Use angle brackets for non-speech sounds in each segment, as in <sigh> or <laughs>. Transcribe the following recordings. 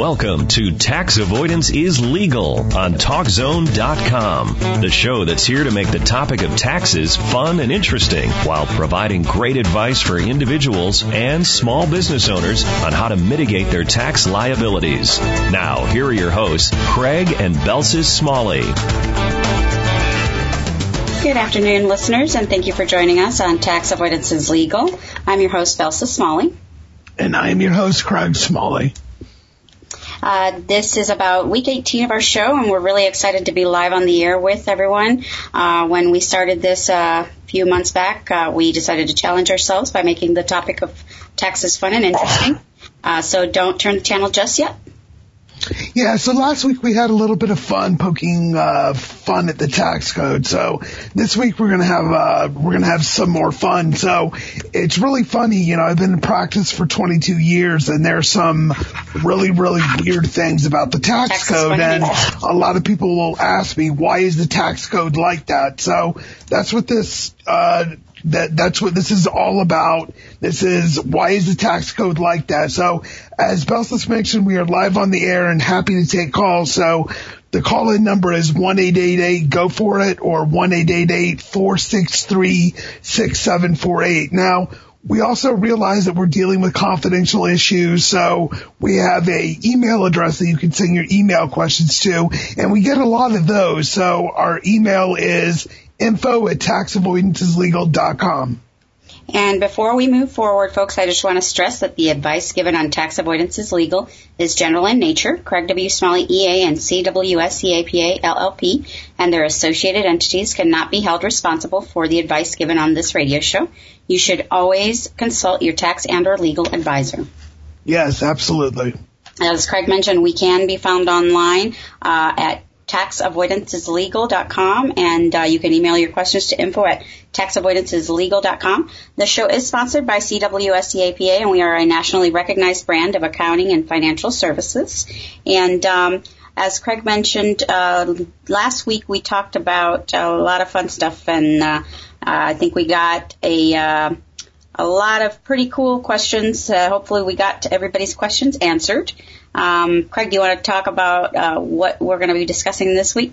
Welcome to Tax Avoidance is Legal on TalkZone.com, the show that's here to make the topic of taxes fun and interesting while providing great advice for individuals and small business owners on how to mitigate their tax liabilities. Now, here are your hosts, Craig and Belsis Smalley. Good afternoon, listeners, and thank you for joining us on Tax Avoidance is Legal. I'm your host, Belsis Smalley. And I'm your host, Craig Smalley. Uh, this is about week 18 of our show, and we're really excited to be live on the air with everyone. Uh, when we started this uh, a few months back, uh, we decided to challenge ourselves by making the topic of taxes fun and interesting. Uh, so don't turn the channel just yet. Yeah, so last week we had a little bit of fun poking uh, fun at the tax code. So this week we're gonna have uh, we're gonna have some more fun. So it's really funny, you know. I've been in practice for 22 years, and there's some really really weird things about the tax, tax code, and a lot of people will ask me why is the tax code like that. So that's what this uh, that that's what this is all about. This is why is the tax code like that? So as Belsis mentioned, we are live on the air and happy to take calls. So the call in number is one eight eight eight go for it or one eight eight eight four six three six seven four eight. Now we also realize that we're dealing with confidential issues, so we have a email address that you can send your email questions to, and we get a lot of those. So our email is info at taxavoidanceslegal.com. And before we move forward, folks, I just want to stress that the advice given on tax avoidance is legal is general in nature. Craig W. Smalley EA and CWS LLP and their associated entities cannot be held responsible for the advice given on this radio show. You should always consult your tax and or legal advisor. Yes, absolutely. As Craig mentioned, we can be found online uh, at taxavoidanceslegal.com and uh, you can email your questions to info at taxavoidanceslegal.com. The show is sponsored by CWS EAPA and we are a nationally recognized brand of accounting and financial services. And um, as Craig mentioned, uh, last week we talked about a lot of fun stuff and uh, I think we got a uh, a lot of pretty cool questions. Uh, hopefully, we got everybody's questions answered. Um, Craig, do you want to talk about uh, what we're going to be discussing this week?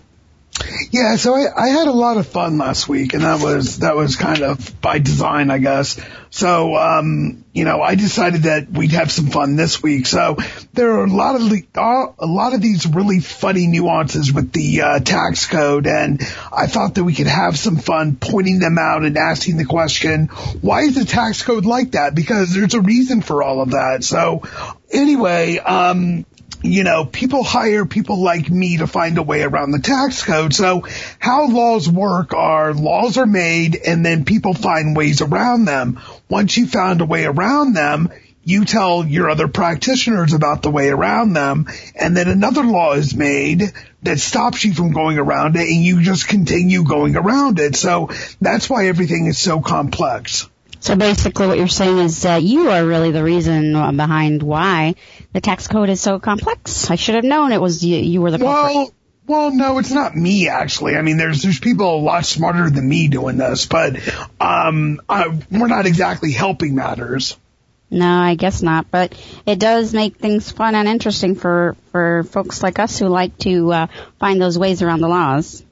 Yeah, so I, I had a lot of fun last week, and that was that was kind of by design, I guess. So, um, you know, I decided that we'd have some fun this week. So there are a lot of uh, a lot of these really funny nuances with the uh, tax code, and I thought that we could have some fun pointing them out and asking the question, why is the tax code like that? Because there's a reason for all of that. So anyway, um, you know, people hire people like me to find a way around the tax code. So how laws work are laws are made and then people find ways around them. Once you found a way around them, you tell your other practitioners about the way around them and then another law is made that stops you from going around it and you just continue going around it. So that's why everything is so complex. So basically what you're saying is that you are really the reason behind why the tax code is so complex. I should have known it was you, you were the culprit. Well, well, no, it's not me actually. I mean, there's there's people a lot smarter than me doing this, but um, I, we're not exactly helping matters. No, I guess not. But it does make things fun and interesting for for folks like us who like to uh, find those ways around the laws.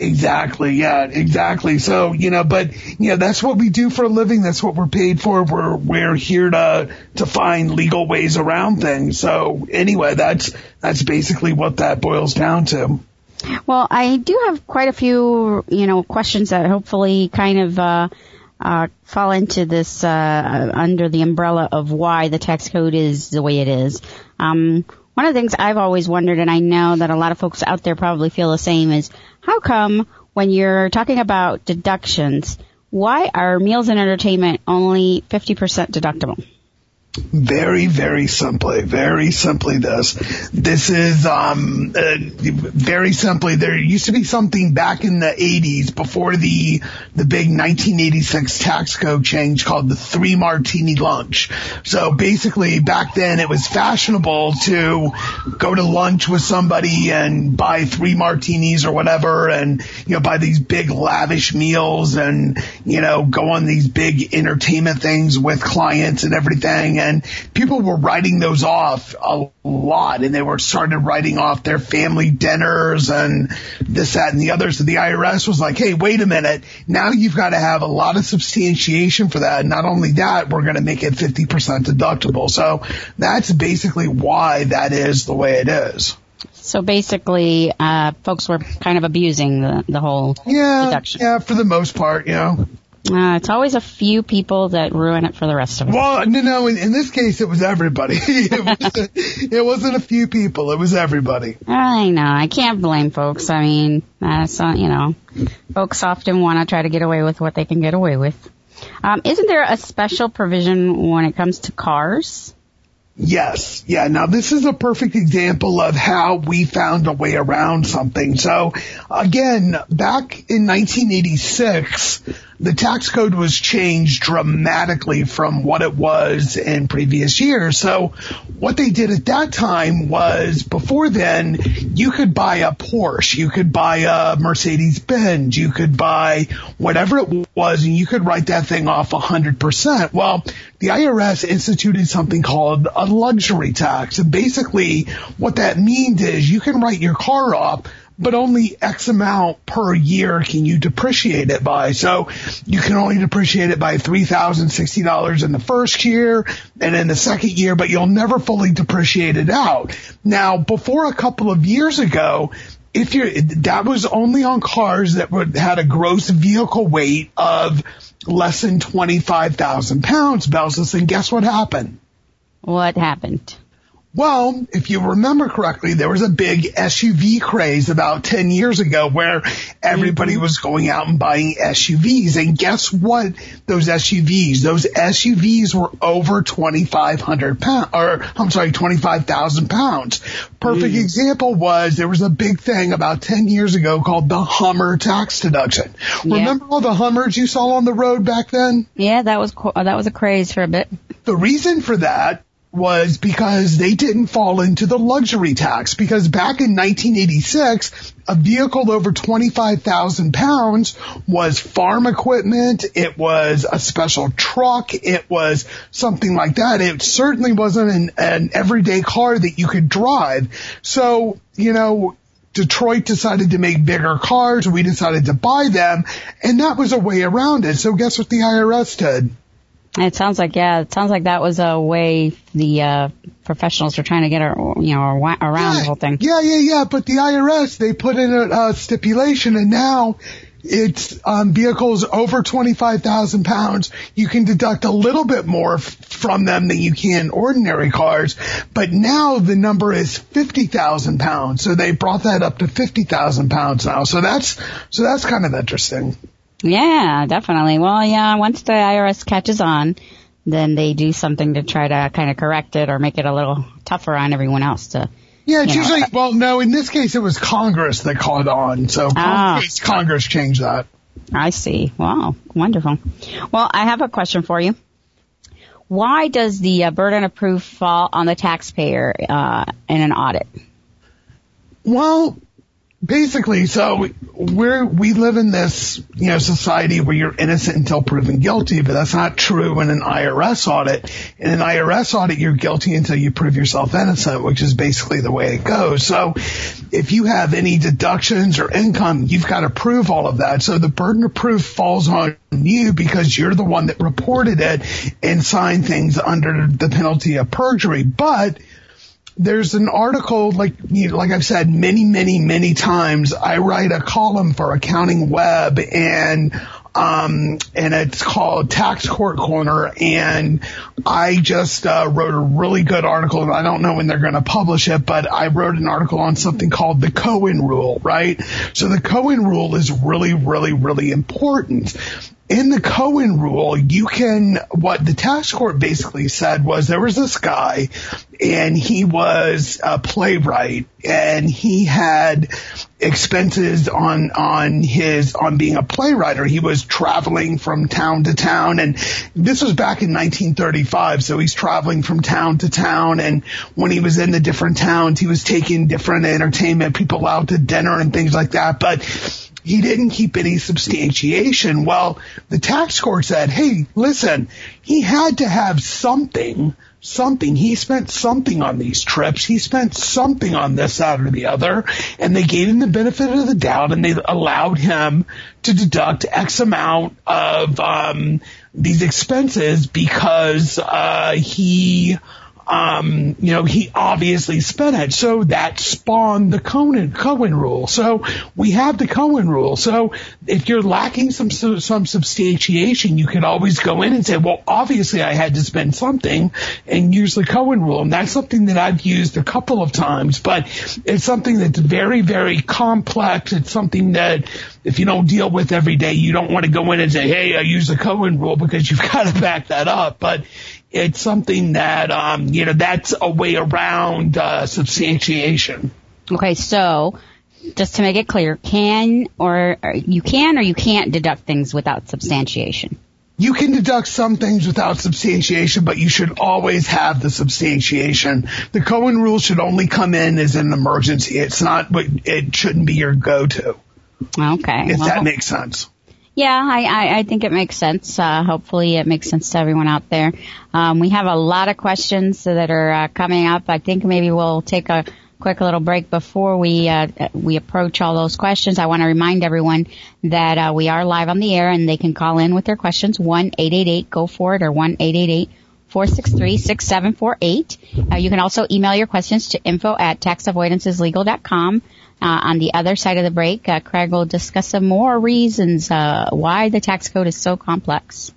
Exactly. Yeah, exactly. So, you know, but, you know, that's what we do for a living. That's what we're paid for. We're, we're here to, to find legal ways around things. So anyway, that's, that's basically what that boils down to. Well, I do have quite a few, you know, questions that hopefully kind of, uh, uh, fall into this, uh, under the umbrella of why the tax code is the way it is. Um, one of the things I've always wondered, and I know that a lot of folks out there probably feel the same, is how come when you're talking about deductions, why are meals and entertainment only 50% deductible? Very, very simply, very simply this. This is, um, uh, very simply, there used to be something back in the 80s before the, the big 1986 tax code change called the three martini lunch. So basically back then it was fashionable to go to lunch with somebody and buy three martinis or whatever and, you know, buy these big lavish meals and, you know, go on these big entertainment things with clients and everything. And people were writing those off a lot and they were started writing off their family dinners and this, that, and the other. So the IRS was like, Hey, wait a minute. Now you've got to have a lot of substantiation for that. And not only that, we're going to make it 50% deductible. So that's basically why that is the way it is. So basically, uh, folks were kind of abusing the, the whole yeah, deduction. Yeah, for the most part, you know. Uh, it's always a few people that ruin it for the rest of us. Well, no, no. In, in this case, it was everybody. <laughs> it, wasn't, it wasn't a few people. It was everybody. I know. I can't blame folks. I mean, uh, you know, folks often want to try to get away with what they can get away with. Um, isn't there a special provision when it comes to cars? Yes. Yeah. Now this is a perfect example of how we found a way around something. So again, back in 1986, the tax code was changed dramatically from what it was in previous years. So what they did at that time was before then, you could buy a Porsche, you could buy a Mercedes Benz, you could buy whatever it was and you could write that thing off 100%. Well, the IRS instituted something called a luxury tax. And basically what that means is you can write your car off but only X amount per year can you depreciate it by. So you can only depreciate it by $3,060 in the first year and in the second year, but you'll never fully depreciate it out. Now, before a couple of years ago, if you're, that was only on cars that had a gross vehicle weight of less than 25,000 pounds, Belsis, and guess what happened? What happened? Well, if you remember correctly, there was a big SUV craze about 10 years ago where everybody mm-hmm. was going out and buying SUVs. And guess what? Those SUVs, those SUVs were over 2,500 pounds, or I'm sorry, 25,000 pounds. Perfect mm. example was there was a big thing about 10 years ago called the Hummer tax deduction. Yeah. Remember all the Hummers you saw on the road back then? Yeah, that was, that was a craze for a bit. The reason for that was because they didn't fall into the luxury tax because back in 1986, a vehicle over 25,000 pounds was farm equipment. It was a special truck. It was something like that. It certainly wasn't an, an everyday car that you could drive. So, you know, Detroit decided to make bigger cars. We decided to buy them and that was a way around it. So guess what the IRS did? It sounds like yeah, it sounds like that was a way the uh, professionals were trying to get you know around yeah, the whole thing. Yeah, yeah, yeah. But the IRS they put in a, a stipulation, and now it's um, vehicles over twenty five thousand pounds. You can deduct a little bit more f- from them than you can ordinary cars, but now the number is fifty thousand pounds. So they brought that up to fifty thousand pounds now. So that's so that's kind of interesting. Yeah, definitely. Well, yeah, once the IRS catches on, then they do something to try to kind of correct it or make it a little tougher on everyone else to. Yeah, it's usually, know. well, no, in this case it was Congress that caught on, so ah. Congress changed that. I see. Wow, wonderful. Well, I have a question for you. Why does the uh, burden of proof fall on the taxpayer uh, in an audit? Well, basically, so we're, we live in this, you know, society where you're innocent until proven guilty, but that's not true in an IRS audit. In an IRS audit, you're guilty until you prove yourself innocent, which is basically the way it goes. So if you have any deductions or income, you've got to prove all of that. So the burden of proof falls on you because you're the one that reported it and signed things under the penalty of perjury. But there's an article like you know, like I've said many many many times I write a column for Accounting Web and um and it's called Tax Court Corner and I just uh, wrote a really good article. And I don't know when they're going to publish it but I wrote an article on something called the Cohan rule right? So the Cohan rule is really really really important in the Cohan rule, you can, what the tax court basically said was there was this guy and he was a playwright and he had expenses on, on his, on being a playwright. He was traveling from town to town and this was back in 1935. So he's traveling from town to town. And when he was in the different towns, he was taking different entertainment people out to dinner and things like that. But he didn't keep any substantiation. Well, the tax court said, hey, listen, he had to have something something. He spent something on these trips. He spent something on this, that, or the other. And they gave him the benefit of the doubt and they allowed him to deduct X amount of um, these expenses because uh, he um, you know, he obviously spent it. So that spawned the Cohan, Cohan rule. So we have the Cohan rule. So if you're lacking some, some substantiation, you can always go in and say, well, obviously I had to spend something and use the Cohan rule. And that's something that I've used a couple of times, but it's something that's very, very complex. It's something that if you don't deal with every day, you don't want to go in and say, hey, I use the Cohan rule because you've <laughs> got to back that up. But it's something that um, you know that's a way around uh, substantiation. Okay, so just to make it clear, can or, or you can or you can't deduct things without substantiation. You can deduct some things without substantiation, but you should always have the substantiation. The Cohan rule should only come in as an emergency. It's not, it shouldn't be your go-to. Okay. If well, that makes sense. Yeah, I, I, I think it makes sense. Uh, hopefully it makes sense to everyone out there. Um, we have a lot of questions that are uh, coming up. I think maybe we'll take a quick little break before we uh, we approach all those questions. I want to remind everyone that uh, we are live on the air and they can call in with their questions one eight eight eight go for it or one eight eight eight four six three six seven four eight. Uh, you can also email your questions to info at taxavoidanceslegal.com. Uh, on the other side of the break, uh, Craig will discuss some more reasons uh, why the tax code is so complex.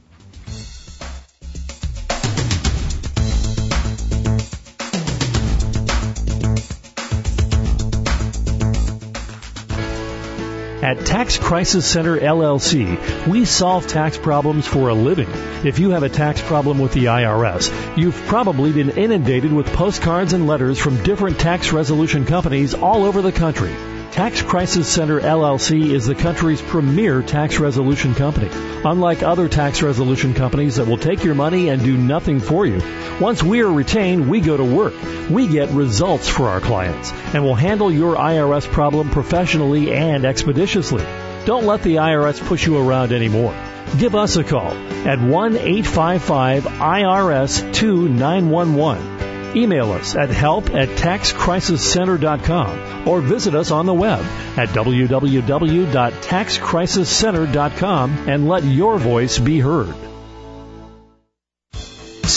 At Tax Crisis Center LLC, we solve tax problems for a living. If you have a tax problem with the IRS, you've probably been inundated with postcards and letters from different tax resolution companies all over the country. Tax Crisis Center LLC is the country's premier tax resolution company. Unlike other tax resolution companies that will take your money and do nothing for you, once we are retained, we go to work. We get results for our clients and will handle your IRS problem professionally and expeditiously. Don't let the IRS push you around anymore. Give us a call at 1 855 IRS 2911 Email us at help at taxcrisiscenter.com or visit us on the web at www.taxcrisiscenter.com and let your voice be heard.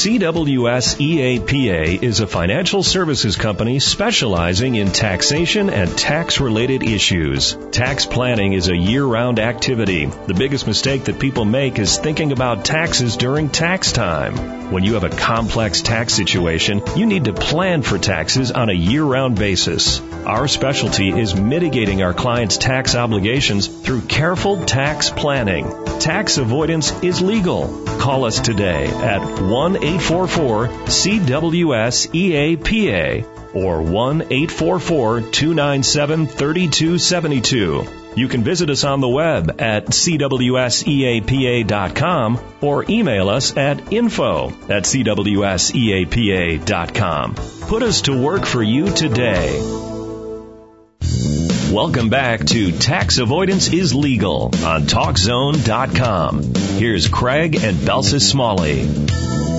CWS EAPA is a financial services company specializing in taxation and tax related issues. Tax planning is a year round activity. The biggest mistake that people make is thinking about taxes during tax time. When you have a complex tax situation, you need to plan for taxes on a year round basis. Our specialty is mitigating our clients' tax obligations through careful tax planning. Tax avoidance is legal. Call us today at 1 844 CWS EAPA or 1 844 297 3272. You can visit us on the web at cwseapa.com or email us at info at cwseapa.com. Put us to work for you today. Welcome back to Tax Avoidance is Legal on TalkZone.com. Here's Craig and Belsis Smalley.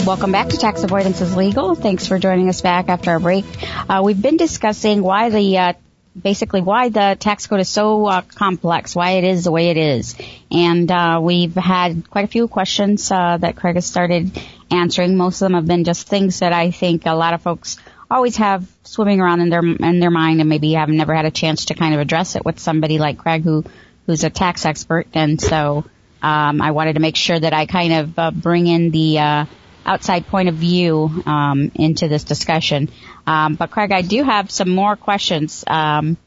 Welcome back to Tax Avoidance is Legal. Thanks for joining us back after our break. Uh, we've been discussing why the uh, basically why the tax code is so uh, complex, why it is the way it is, and uh, we've had quite a few questions uh, that Craig has started answering. Most of them have been just things that I think a lot of folks always have swimming around in their in their mind and maybe have never had a chance to kind of address it with somebody like Craig who who's a tax expert and so um, I wanted to make sure that I kind of uh, bring in the uh, outside point of view um, into this discussion. Um, but Craig, I do have some more questions um,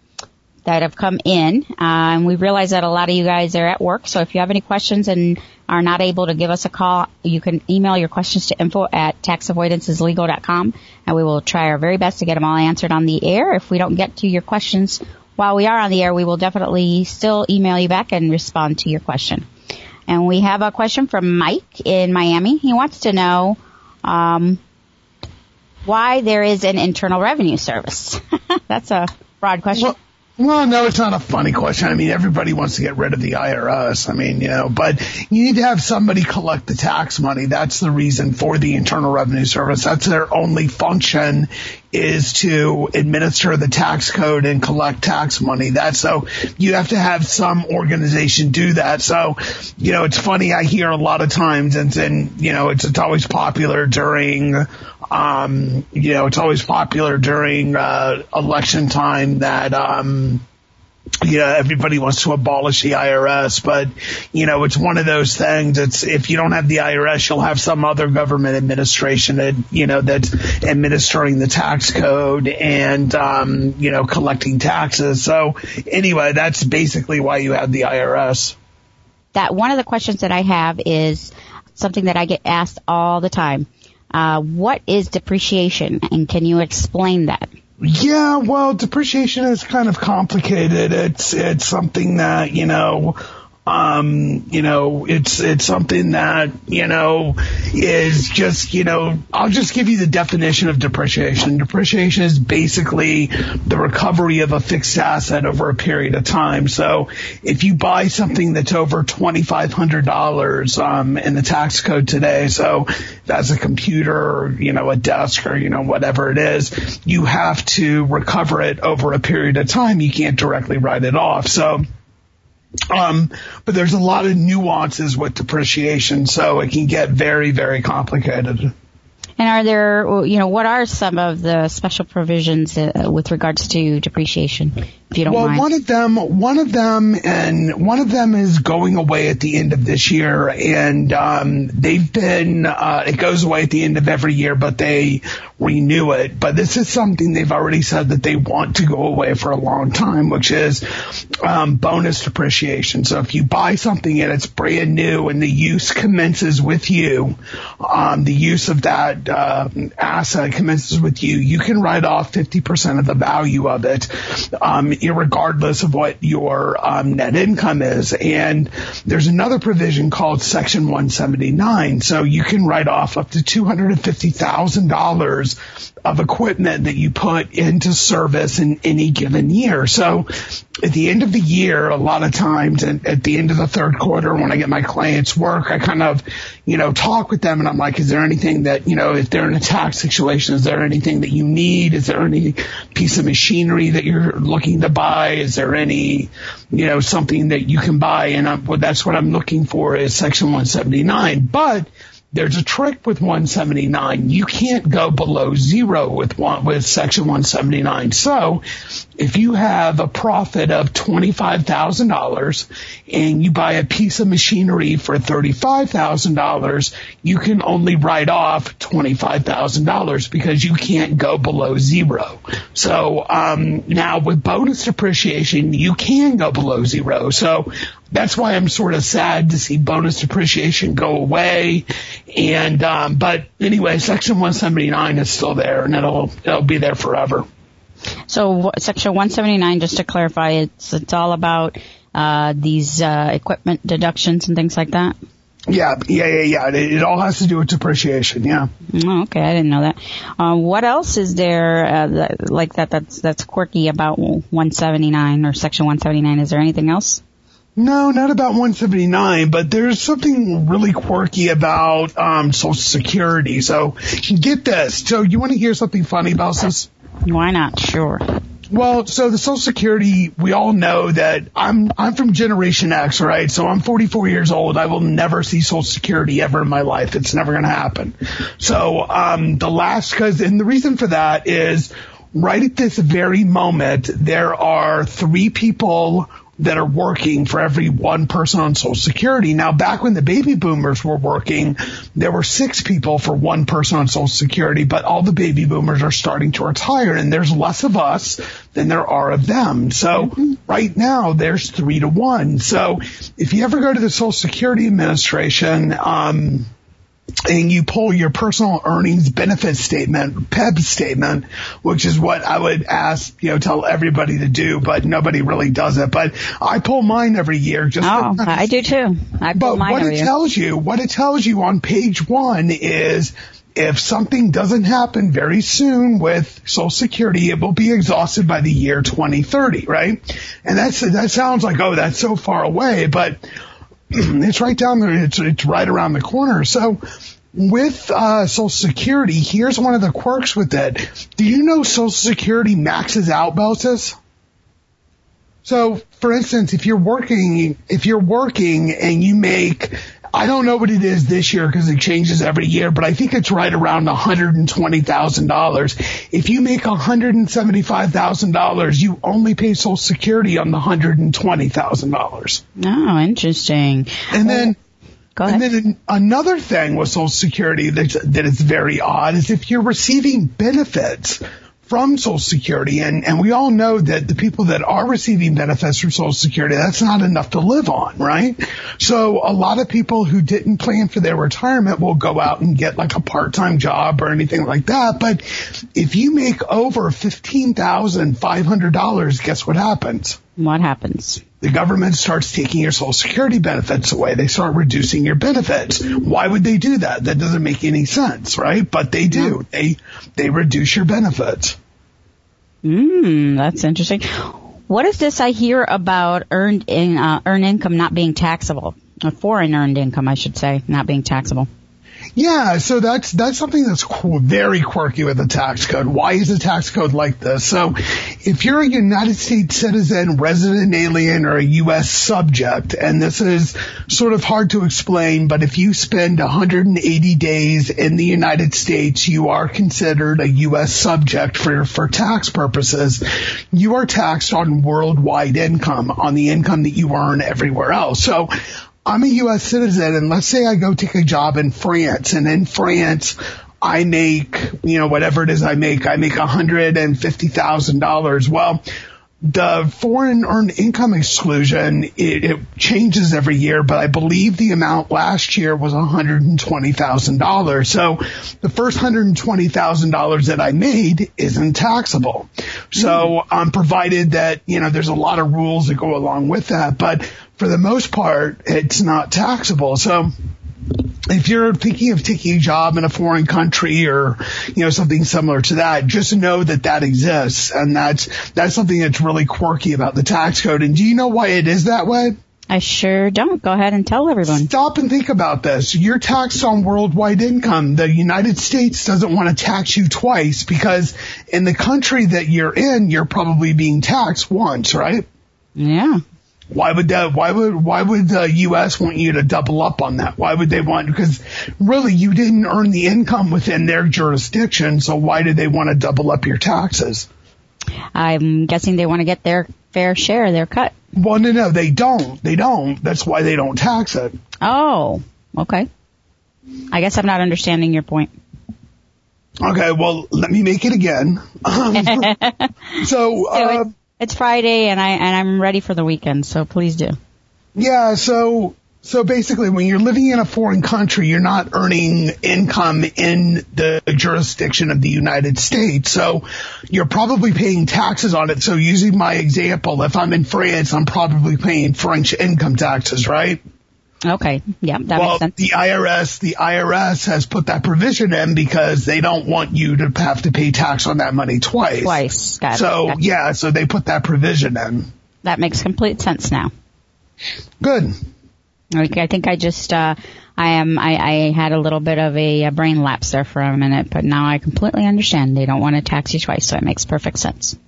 that have come in, uh, and we realize that a lot of you guys are at work. So if you have any questions and are not able to give us a call, you can email your questions to info at taxavoidanceslegal.com and we will try our very best to get them all answered on the air. If we don't get to your questions while we are on the air, we will definitely still email you back and respond to your question. And we have a question from Mike in Miami. He wants to know um, why there is an internal revenue service. <laughs> That's a broad question. Well, Well, no, it's not a funny question. I mean, everybody wants to get rid of the IRS. I mean, you know, but you need to have somebody collect the tax money. That's the reason for the Internal Revenue Service. That's their only function is to administer the tax code and collect tax money. That's so you have to have some organization do that. So, you know, it's funny. I hear a lot of times and, and you know, it's, it's always popular during, um, you know, it's always popular during, uh, election time that, um, you know everybody wants to abolish the IRS, but you know, it's one of those things. It's if you don't have the IRS, you'll have some other government administration that you know that's administering the tax code and um, you know collecting taxes. So anyway, that's basically why you have the IRS. That one of the questions that I have is something that I get asked all the time. Uh, what is depreciation, and can you explain that? Yeah, well, depreciation is kind of complicated. It's it's something that you know um, you know, it's, it's something that, you know, is just, you know, I'll just give you the definition of depreciation. Depreciation is basically the recovery of a fixed asset over a period of time. So if you buy something that's over $2,500, um, in the tax code today, so that's a computer or, you know, a desk or, you know, whatever it is, you have to recover it over a period of time. You can't directly write it off. So, um, but there's a lot of nuances with depreciation, so it can get very, very complicated. And are there, you know, what are some of the special provisions uh, with regards to depreciation, if you don't well, mind? one of them, one of them, and one of them is going away at the end of this year, and um, they've been. Uh, it goes away at the end of every year, but they renew it. But this is something they've already said that they want to go away for a long time, which is um, bonus depreciation. So if you buy something and it's brand new and the use commences with you, um, the use of that uh, asset commences with you, you can write off 50% of the value of it, um, regardless of what your um, net income is. And there's another provision called Section 179. So you can write off up to $250,000 of equipment that you put into service in any given year. So at the end of the year, a lot of times and at the end of the third quarter, when I get my clients work, I kind of, you know, talk with them and I'm like, is there anything that, you know, if they're in a tax situation, is there anything that you need? Is there any piece of machinery that you're looking to buy? Is there any, you know, something that you can buy? And I'm, well, that's what I'm looking for is section 179. But there's a trick with 179. You can't go below zero with one, with section 179. So if you have a profit of $25,000 and you buy a piece of machinery for $35,000, you can only write off $25,000 because you can't go below zero. So, um, now with bonus depreciation, you can go below zero. So that's why I'm sort of sad to see bonus depreciation go away. And, um, but anyway, section 179 is still there and it'll, it'll be there forever. So section 179, just to clarify, it's, it's all about, uh, these, uh, equipment deductions and things like that? Yeah, yeah, yeah, yeah. It, it, all has to do with depreciation. Yeah. Oh, okay, I didn't know that. Uh, what else is there uh, that, like that? That's that's quirky about 179 or Section 179. Is there anything else? No, not about 179, but there's something really quirky about um, Social Security. So get this. So you want to hear something funny about this? Why not? Sure. Well, so the Social Security, we all know that I'm I'm from Generation X, right? So I'm 44 years old. I will never see Social Security ever in my life. It's never going to happen. So um, the last, because and the reason for that is right at this very moment, there are three people that are working for every one person on Social Security. Now, back when the baby boomers were working, there were six people for one person on Social Security, but all the baby boomers are starting to retire and there's less of us than there are of them. So mm-hmm. right now there's three to one. So if you ever go to the Social Security Administration, um, and you pull your personal earnings benefit statement, PEB statement, which is what I would ask, you know, tell everybody to do, but nobody really does it. But I pull mine every year. Just oh, I do too. I pull but mine what every it year. tells you, what it tells you on page one is if something doesn't happen very soon with Social Security, it will be exhausted by the year 2030, right? And that's, that sounds like, oh, that's so far away, but <clears throat> it's right down there. It's, it's right around the corner. So with uh, Social Security, here's one of the quirks with it. Do you know Social Security maxes out bonuses? So, for instance, if you're working, if you're working and you make, I don't know what it is this year because it changes every year, but I think it's right around $120,000. If you make $175,000, you only pay Social Security on the $120,000. Oh, interesting. And then, Go ahead. and then another thing with Social Security that's, that is very odd is if you're receiving benefits from Social Security, and, and we all know that the people that are receiving benefits from Social Security, that's not enough to live on, right? So a lot of people who didn't plan for their retirement will go out and get like a part-time job or anything like that. But if you make over $15,500, guess what happens? what happens? The government starts taking your social security benefits away. They start reducing your benefits. Why would they do that? That doesn't make any sense, right? But they do. They, they reduce your benefits. Hmm, that's interesting. What is this I hear about earned in, uh, earned income not being taxable? Or foreign earned income, I should say, not being taxable. Yeah, so that's that's something that's qu- very quirky with the tax code. Why is the tax code like this? So, if you're a United States citizen, resident alien, or a U.S. subject, and this is sort of hard to explain, but if you spend 180 days in the United States, you are considered a U.S. subject for for tax purposes. You are taxed on worldwide income, on the income that you earn everywhere else. So. I'm a U.S. citizen, and let's say I go take a job in France, and in France, I make, you know, whatever it is I make, I make $150,000. Well, the foreign earned income exclusion, it, it changes every year, but I believe the amount last year was $120,000. So the first $120,000 that I made isn't taxable. So hmm. I'm provided that, you know, there's a lot of rules that go along with that, but for the most part, it's not taxable. So if you're thinking of taking a job in a foreign country or, you know, something similar to that, just know that that exists. And that's, that's something that's really quirky about the tax code. And do you know why it is that way? I sure don't. Go ahead and tell everyone. Stop and think about this. You're taxed on worldwide income. The United States doesn't want to tax you twice because in the country that you're in, you're probably being taxed once, right? Yeah. Why would that? Why would why would the U.S. want you to double up on that? Why would they want? Because really, you didn't earn the income within their jurisdiction, so why do they want to double up your taxes? I'm guessing they want to get their fair share, their cut. Well, no, no, they don't. They don't. That's why they don't tax it. Oh, okay. I guess I'm not understanding your point. Okay, well, let me make it again. <laughs> <laughs> So, uh, it's Friday and I and I'm ready for the weekend, so please do. Yeah, so so basically when you're living in a foreign country, you're not earning income in the jurisdiction of the United States. So you're probably paying taxes on it. So using my example, if I'm in France, I'm probably paying French income taxes, right? Okay. Yeah, that well, makes sense. the IRS, the IRS has put that provision in because they don't want you to have to pay tax on that money twice. Twice. Got it. So Gotcha. yeah, so they put that provision in. That makes complete sense now. Good. Okay, I think I just, uh, I am, I, I had a little bit of a, uh brain lapse there for a minute, but now I completely understand. They don't want to tax you twice, so it makes perfect sense.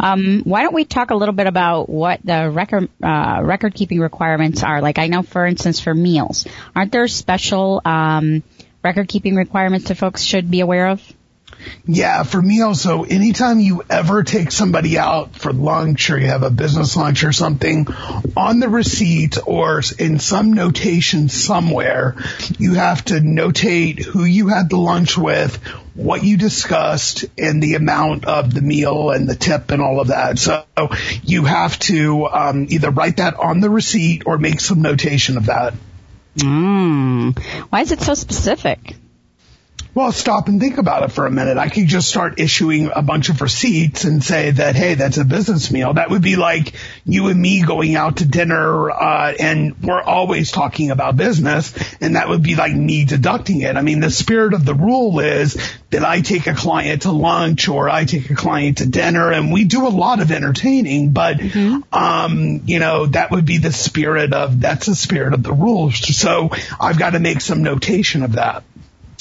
Um, why don't we talk a little bit about what the record, uh, record keeping requirements are? Like I know, for instance, for meals, aren't there special, um, record keeping requirements that folks should be aware of? Yeah, for me also, anytime you ever take somebody out for lunch or you have a business lunch or something, on the receipt or in some notation somewhere, you have to notate who you had the lunch with, what you discussed, and the amount of the meal and the tip and all of that. So you have to um, either write that on the receipt or make some notation of that. Mm. Why is it so specific? Well, stop and think about it for a minute. I could just start issuing a bunch of receipts and say that, hey, that's a business meal. That would be like you and me going out to dinner, uh, and we're always talking about business, and that would be like me deducting it. I mean, the spirit of the rule is that I take a client to lunch or I take a client to dinner, and we do a lot of entertaining, but, mm-hmm. um, you know, that would be the spirit of, that's the spirit of the rules. So I've got to make some notation of that.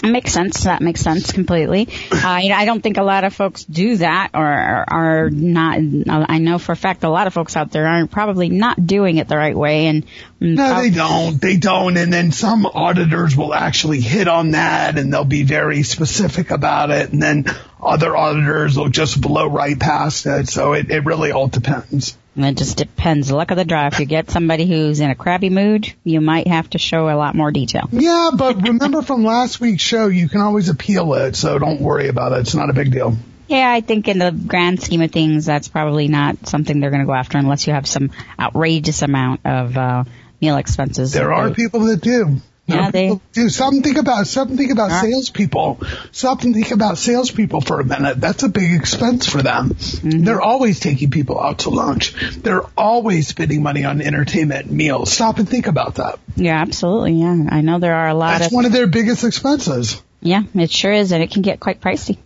Makes sense. That makes sense completely. Uh, you know, I don't think a lot of folks do that or are not. I know for a fact a lot of folks out there are probably not doing it the right way. And no, they don't. They don't. And then some auditors will actually hit on that, and they'll be very specific about it. And then other auditors will just blow right past it. So it, it really all depends. And it just depends. Luck of the draw. If you get somebody who's in a crabby mood, you might have to show a lot more detail. Yeah, but remember from last week's show, you can always appeal it, so don't worry about it. It's not a big deal. Yeah, I think in the grand scheme of things, that's probably not something they're going to go after unless you have some outrageous amount of uh, meal expenses. There are people that do. Yeah, they do something about something about right. salespeople. Something think about salespeople for a minute. That's a big expense for them. Mm-hmm. They're always taking people out to lunch. They're always spending money on entertainment meals. Stop and think about that. Yeah, absolutely. Yeah, I know there are a lot. That's of, one of their biggest expenses. Yeah, it sure is, and it can get quite pricey.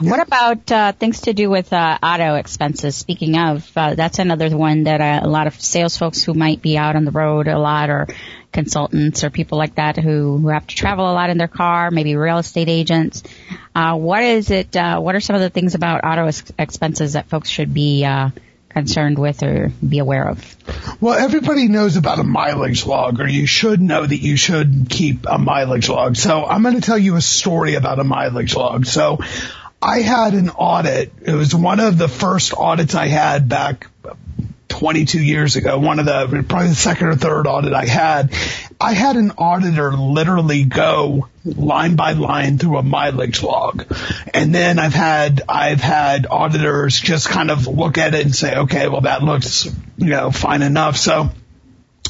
Yeah. What about uh, things to do with uh, auto expenses? Speaking of, uh, that's another one that uh, a lot of sales folks who might be out on the road a lot or consultants or people like that who, who have to travel a lot in their car, maybe real estate agents. Uh, what is it? Uh, what are some of the things about auto ex- expenses that folks should be uh, concerned with or be aware of? Well, everybody knows about a mileage log, or you should know that you should keep a mileage log. So I'm going to tell you a story about a mileage log. So I had an audit. It was one of the first audits I had back 22 years ago, one of the, probably the second or third audit I had, I had an auditor literally go line by line through a mileage log. And then I've had, I've had auditors just kind of look at it and say, okay, well that looks, you know, fine enough. So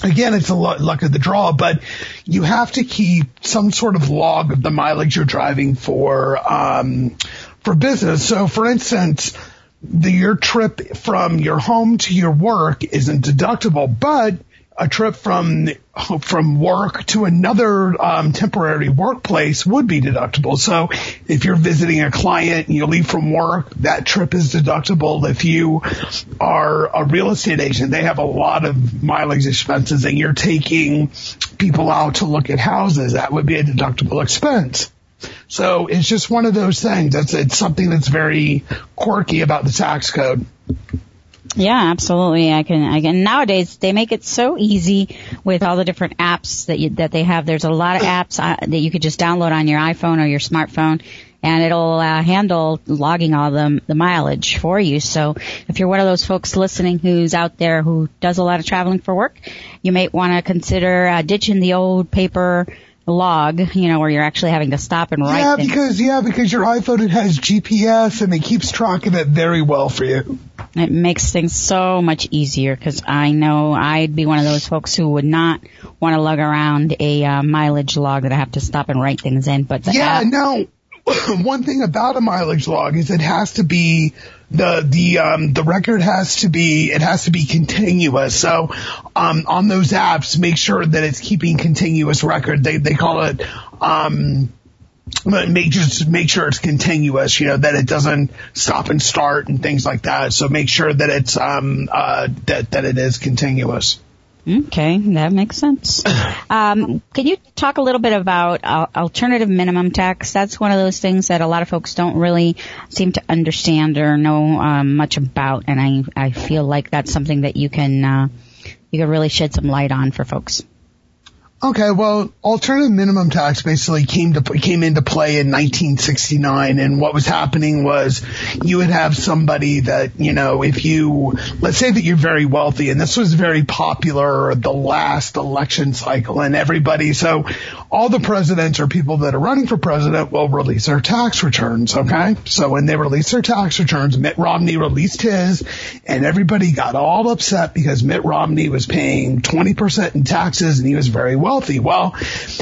again, it's a luck of the draw, but you have to keep some sort of log of the mileage you're driving for, um, for business. So for instance, the, your trip from your home to your work isn't deductible, but a trip from from work to another um, temporary workplace would be deductible. So if you're visiting a client and you leave from work, that trip is deductible. If you are a real estate agent, they have a lot of mileage expenses and you're taking people out to look at houses, that would be a deductible expense. So it's just one of those things. It's, it's something that's very quirky about the tax code. Yeah, absolutely. I can, I can, nowadays they make it so easy with all the different apps that you, that they have. There's a lot of apps uh, that you could just download on your iPhone or your smartphone and it'll uh, handle logging all the, the mileage for you. So if you're one of those folks listening who's out there who does a lot of traveling for work, you might want to consider uh, ditching the old paper log, you know, where you're actually having to stop and write. Yeah, things. because yeah, because your iPhone it has GPS and it keeps track of it very well for you. It makes things so much easier because I know I'd be one of those folks who would not want to lug around a uh, mileage log that I have to stop and write things in. But yeah, app- no. <coughs> one thing about a mileage log is it has to be the the um the record has to be it has to be continuous. So um on those apps, make sure that it's keeping continuous record. They they call it um but make just make sure it's continuous, you know, that it doesn't stop and start and things like that. So make sure that it's um uh that that it is continuous. Okay, that makes sense. <coughs> Um, can you talk a little bit about uh, alternative minimum tax? That's one of those things that a lot of folks don't really seem to understand or know um, much about, and I I feel like that's something that you can uh, you can really shed some light on for folks. Okay, well, alternative minimum tax basically came to came into play in 1969, and what was happening was you would have somebody that you know, if you let's say that you're very wealthy, and this was very popular the last election cycle, and everybody so all the presidents or people that are running for president will release their tax returns. Okay. So when they release their tax returns, Mitt Romney released his and everybody got all upset because Mitt Romney was paying 20% in taxes and he was very wealthy. Well,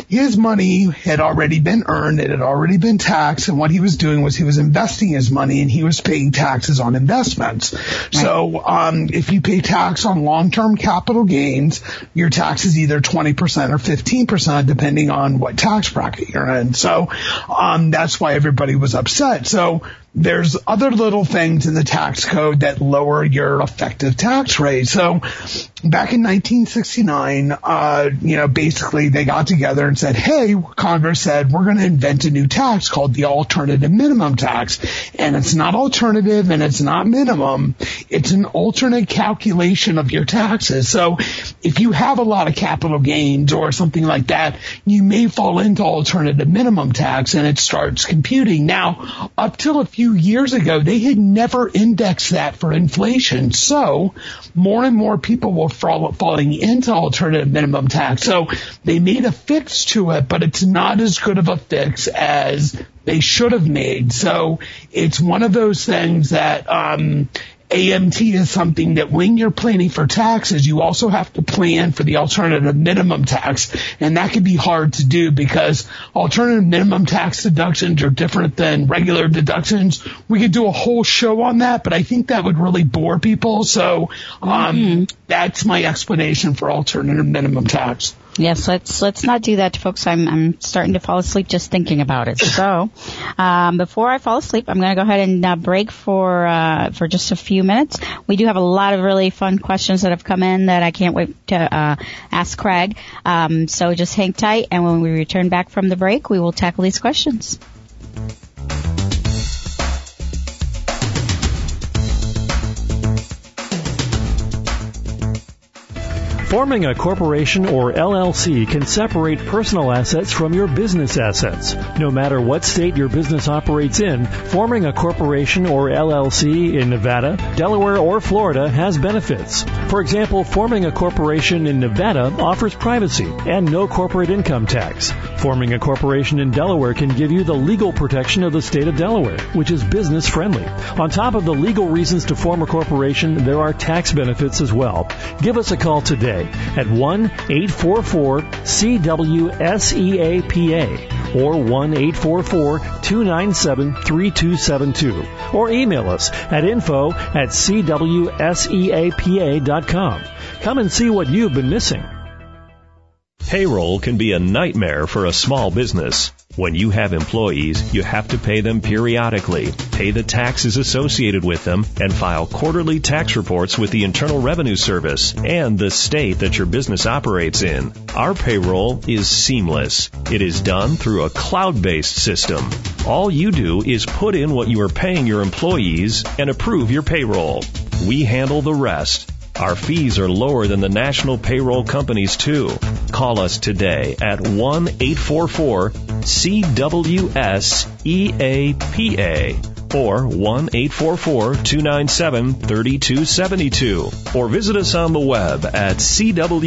his money had already been earned. It had already been taxed. And what he was doing was he was investing his money and he was paying taxes on investments. Right. So, um, if you pay tax on long-term capital gains, your tax is either 20% or 15% depending on what tax bracket you're in. So, um, that's why everybody was upset. So there's other little things in the tax code that lower your effective tax rate. So back in 1969, uh, you know, basically they got together and said, hey, Congress said, we're going to invent a new tax called the alternative minimum tax. And it's not alternative and it's not minimum. It's an alternate calculation of your taxes. So if you have a lot of capital gains or something like that, you may fall into alternative minimum tax and it starts computing. Now, up till a few years ago, they had never indexed that for inflation. So more and more people were fall, falling into alternative minimum tax. So they made a fix to it, but it's not as good of a fix as they should have made. So it's one of those things that, um, AMT is something that when you're planning for taxes, you also have to plan for the alternative minimum tax. And that can be hard to do because alternative minimum tax deductions are different than regular deductions. We could do a whole show on that, but I think that would really bore people. So, um, mm-hmm. that's my explanation for alternative minimum tax. Yes, let's let's not do that, folks. I'm I'm starting to fall asleep just thinking about it. So, um, before I fall asleep, I'm going to go ahead and uh, break for uh, for just a few minutes. We do have a lot of really fun questions that have come in that I can't wait to uh, ask Craig. Um, so just hang tight, and when we return back from the break, we will tackle these questions. Forming a corporation or LLC can separate personal assets from your business assets. No matter what state your business operates in, forming a corporation or LLC in Nevada, Delaware, or Florida has benefits. For example, forming a corporation in Nevada offers privacy and no corporate income tax. Forming a corporation in Delaware can give you the legal protection of the state of Delaware, which is business friendly. On top of the legal reasons to form a corporation, there are tax benefits as well. Give us a call today today at 1-844-CWSEAPA or 1-844-297-3272 or email us at info at CWSEAPA.com. Come and see what you've been missing. Payroll can be a nightmare for a small business. When you have employees, you have to pay them periodically, pay the taxes associated with them, and file quarterly tax reports with the Internal Revenue Service and the state that your business operates in. Our payroll is seamless. It is done through a cloud-based system. All you do is put in what you are paying your employees and approve your payroll. We handle the rest. Our fees are lower than the national payroll companies too. Call us today at 1-844-CWS-EAPA or 1-844-297-3272 or visit us on the web at CWSEAPA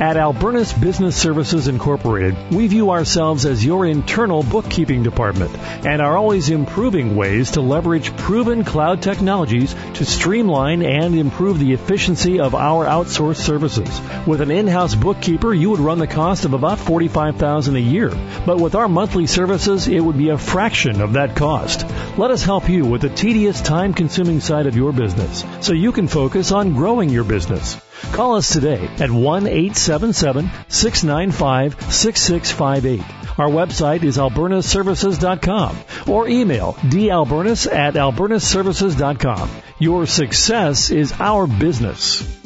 At Albernis Business Services Incorporated, we view ourselves as your internal bookkeeping department and are always improving ways to leverage proven cloud technologies to streamline and improve the efficiency of our outsourced services. With an in-house bookkeeper, you would run the cost of about $45,000 a year, but with our monthly services, it would be a fraction of that cost. Let us help you with the tedious, time-consuming side of your business so you can focus on growing your business. Call us today at 1 877 695 6658. Our website is albernisservices.com or email dalbernis at albernisservices.com. Your success is our business.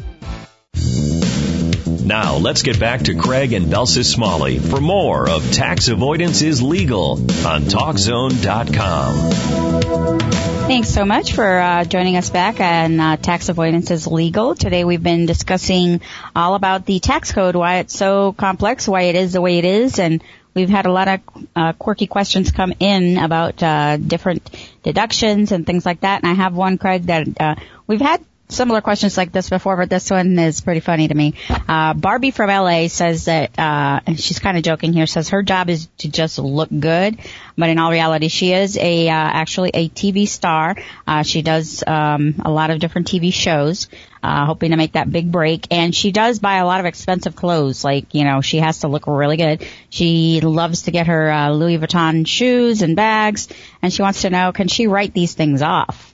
Now let's get back to Craig and Belsis Smalley for more of Tax Avoidance is Legal on TalkZone.com. Thanks so much for uh, joining us back on uh, Tax Avoidance is Legal. Today we've been discussing all about the tax code, why it's so complex, why it is the way it is, and we've had a lot of uh, quirky questions come in about uh, different deductions and things like that. And I have one, Craig, that uh, we've had similar questions like this before, but this one is pretty funny to me. Uh, Barbie from LA says that, uh, and she's kind of joking here, says her job is to just look good, but in all reality, she is a, uh, actually a TV star. Uh, she does, um, a lot of different TV shows, uh, hoping to make that big break, and she does buy a lot of expensive clothes, like, you know, she has to look really good. She loves to get her, uh, Louis Vuitton shoes and bags, and she wants to know, can she write these things off?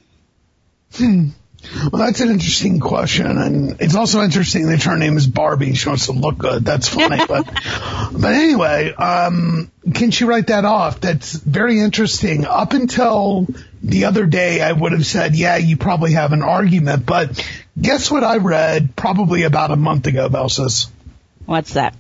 Hmm. <laughs> Well, that's an interesting question, and it's also interesting that her name is Barbie. She wants to look good. That's funny, <laughs> but but anyway, um, can she write that off? That's very interesting. Up until the other day, I would have said, yeah, you probably have an argument, but guess what I read probably about a month ago, Belsis? What's that?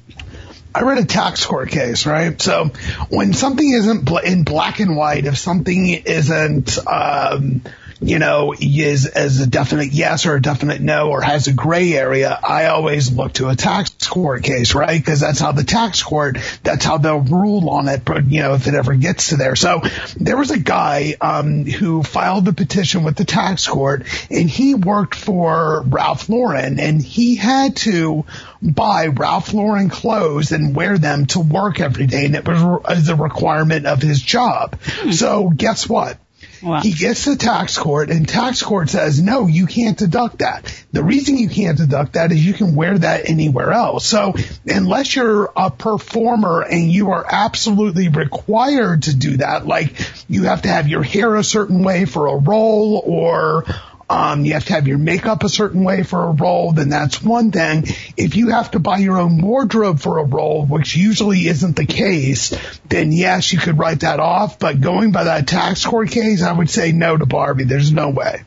I read a tax court case, right? So when something isn't bl- in black and white, if something isn't, um, you know, is as a definite yes or a definite no or has a gray area, I always look to a tax court case, right? Because that's how the tax court, that's how they'll rule on it, but you know, if it ever gets to there. So there was a guy, um, who filed the petition with the tax court and he worked for Ralph Lauren and he had to buy Ralph Lauren clothes and wear them to work every day. And it was a requirement of his job. Hmm. So guess what? Wow. He gets to tax court and tax court says, no, you can't deduct that. The reason you can't deduct that is you can wear that anywhere else. So unless you're a performer and you are absolutely required to do that, like you have to have your hair a certain way for a role or um, you have to have your makeup a certain way for a role, then that's one thing. If you have to buy your own wardrobe for a role, which usually isn't the case, then yes, you could write that off. But going by that tax court case, I would say no to Barbie. There's no way.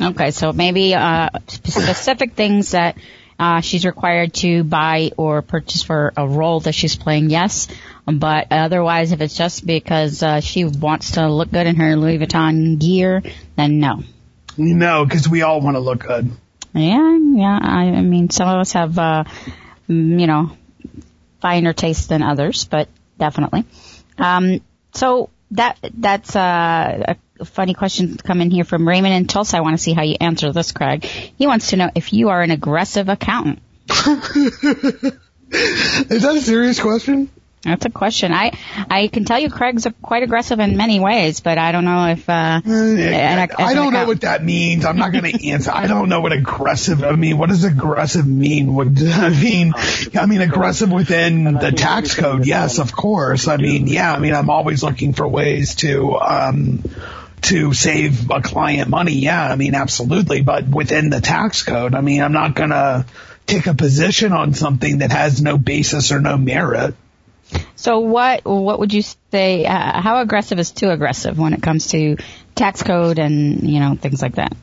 Okay, so maybe uh, specific things that uh, she's required to buy or purchase for a role that she's playing, yes. But otherwise, if it's just because uh, she wants to look good in her Louis Vuitton gear, then no. No, because we all want to look good. Yeah, yeah. I, I mean, some of us have, uh, you know, finer taste than others, but definitely. Um, so that that's uh, a funny question coming in here from Raymond in Tulsa. I want to see how you answer this, Craig. He wants to know if you are an aggressive accountant. <laughs> Is that a serious question? That's a question. I I can tell you Craig's quite aggressive in many ways, but I don't know if. Uh, I, I don't know what that means. I'm not going to answer. I don't know what aggressive. I mean, what does aggressive mean? What <laughs> I mean? I mean, aggressive within the tax code. Yes, of course. I mean, yeah. I mean, I'm always looking for ways to. um to save a client money, yeah, I mean, absolutely. But within the tax code, I mean, I'm not gonna take a position on something that has no basis or no merit. So what what would you say? Uh, how aggressive is too aggressive when it comes to tax code and you know things like that?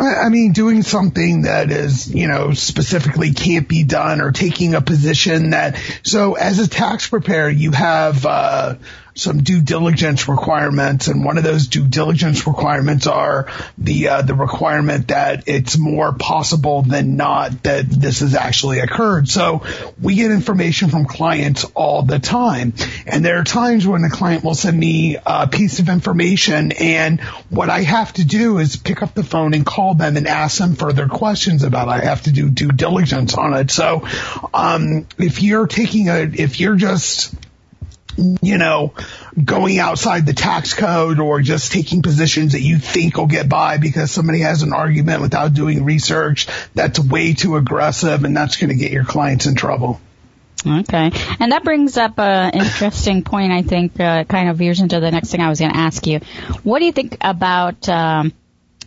I mean, doing something that is, you know, specifically can't be done or taking a position that, so as a tax preparer, you have, uh, some due diligence requirements, and one of those due diligence requirements are the uh, the requirement that it's more possible than not that this has actually occurred. So we get information from clients all the time, and there are times when a client will send me a piece of information, and what I have to do is pick up the phone and call them and ask them further questions about. It. I have to do due diligence on it. So um, if you're taking a if you're just you know, going outside the tax code or just taking positions that you think will get by because somebody has an argument without doing research. That's way too aggressive and that's going to get your clients in trouble. Okay. And that brings up an interesting point, I think, uh, kind of veers into the next thing I was going to ask you. What do you think about, um,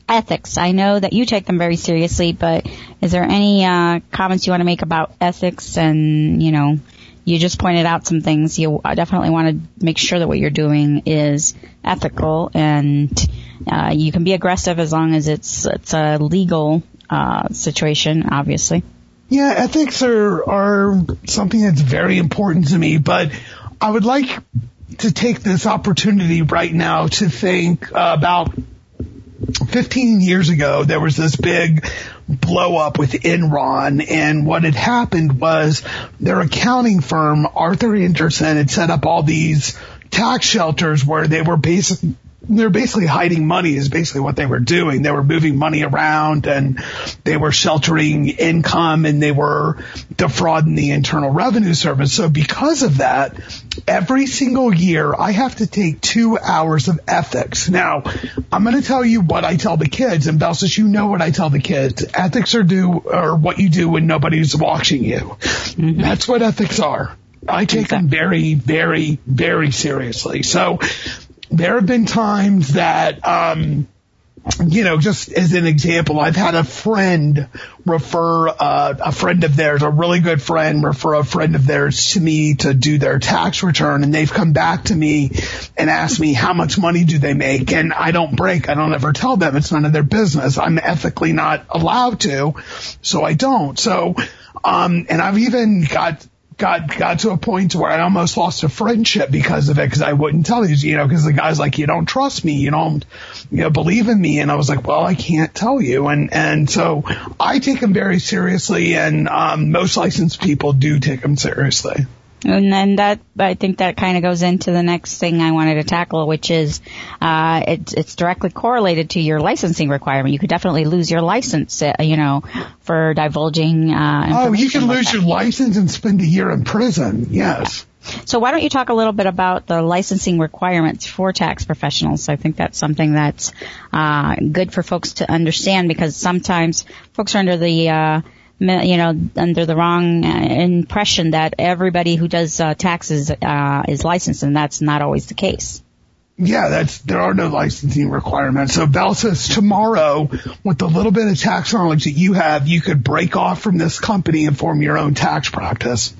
ethics? I know that you take them very seriously, but is there any, uh, comments you want to make about ethics and, you know, you just pointed out some things. You definitely want to make sure that what you're doing is ethical, and uh, you can be aggressive as long as it's it's a legal uh, situation, obviously. Yeah, ethics are are something that's very important to me, but I would like to take this opportunity right now to think about 15 years ago, there was this big blow up with Enron and what had happened was their accounting firm, Arthur Andersen, had set up all these tax shelters where they were basically they're basically hiding money is basically what they were doing. They were moving money around and they were sheltering income and they were defrauding the Internal Revenue Service. So because of that, every single year I have to take two hours of ethics. Now, I'm going to tell you what I tell the kids and Belsis, you know what I tell the kids. Ethics are do, or what you do when nobody's watching you. Mm-hmm. That's what ethics are. I take them very, very, very seriously. So there have been times that, um, you know, just as an example, I've had a friend refer uh, a friend of theirs, a really good friend, refer a friend of theirs to me to do their tax return, and they've come back to me and asked me how much money do they make, and I don't break. I don't ever tell them. It's none of their business. I'm ethically not allowed to, so I don't. So, um, and I've even got got got to a point where I almost lost a friendship because of it because I wouldn't tell you, you know, because the guy's like, you don't trust me, you don't, you know, believe in me, and I was like, well, I can't tell you, and and so I take them very seriously, and um, most licensed people do take them seriously. And then that, I think that kind of goes into the next thing I wanted to tackle, which is, uh, it's, it's directly correlated to your licensing requirement. You could definitely lose your license, uh, you know, for divulging, uh, Oh, you can lose your license and spend a year in prison. Yes. So why don't you talk a little bit about the licensing requirements for tax professionals? I think that's something that's, uh, good for folks to understand because sometimes folks are under the, uh, you know, under the wrong uh, impression that everybody who does uh, taxes uh, is licensed, and that's not always the case. Yeah, that's there are no licensing requirements. So Belsis tomorrow, with the little bit of tax knowledge that you have, you could break off from this company and form your own tax practice.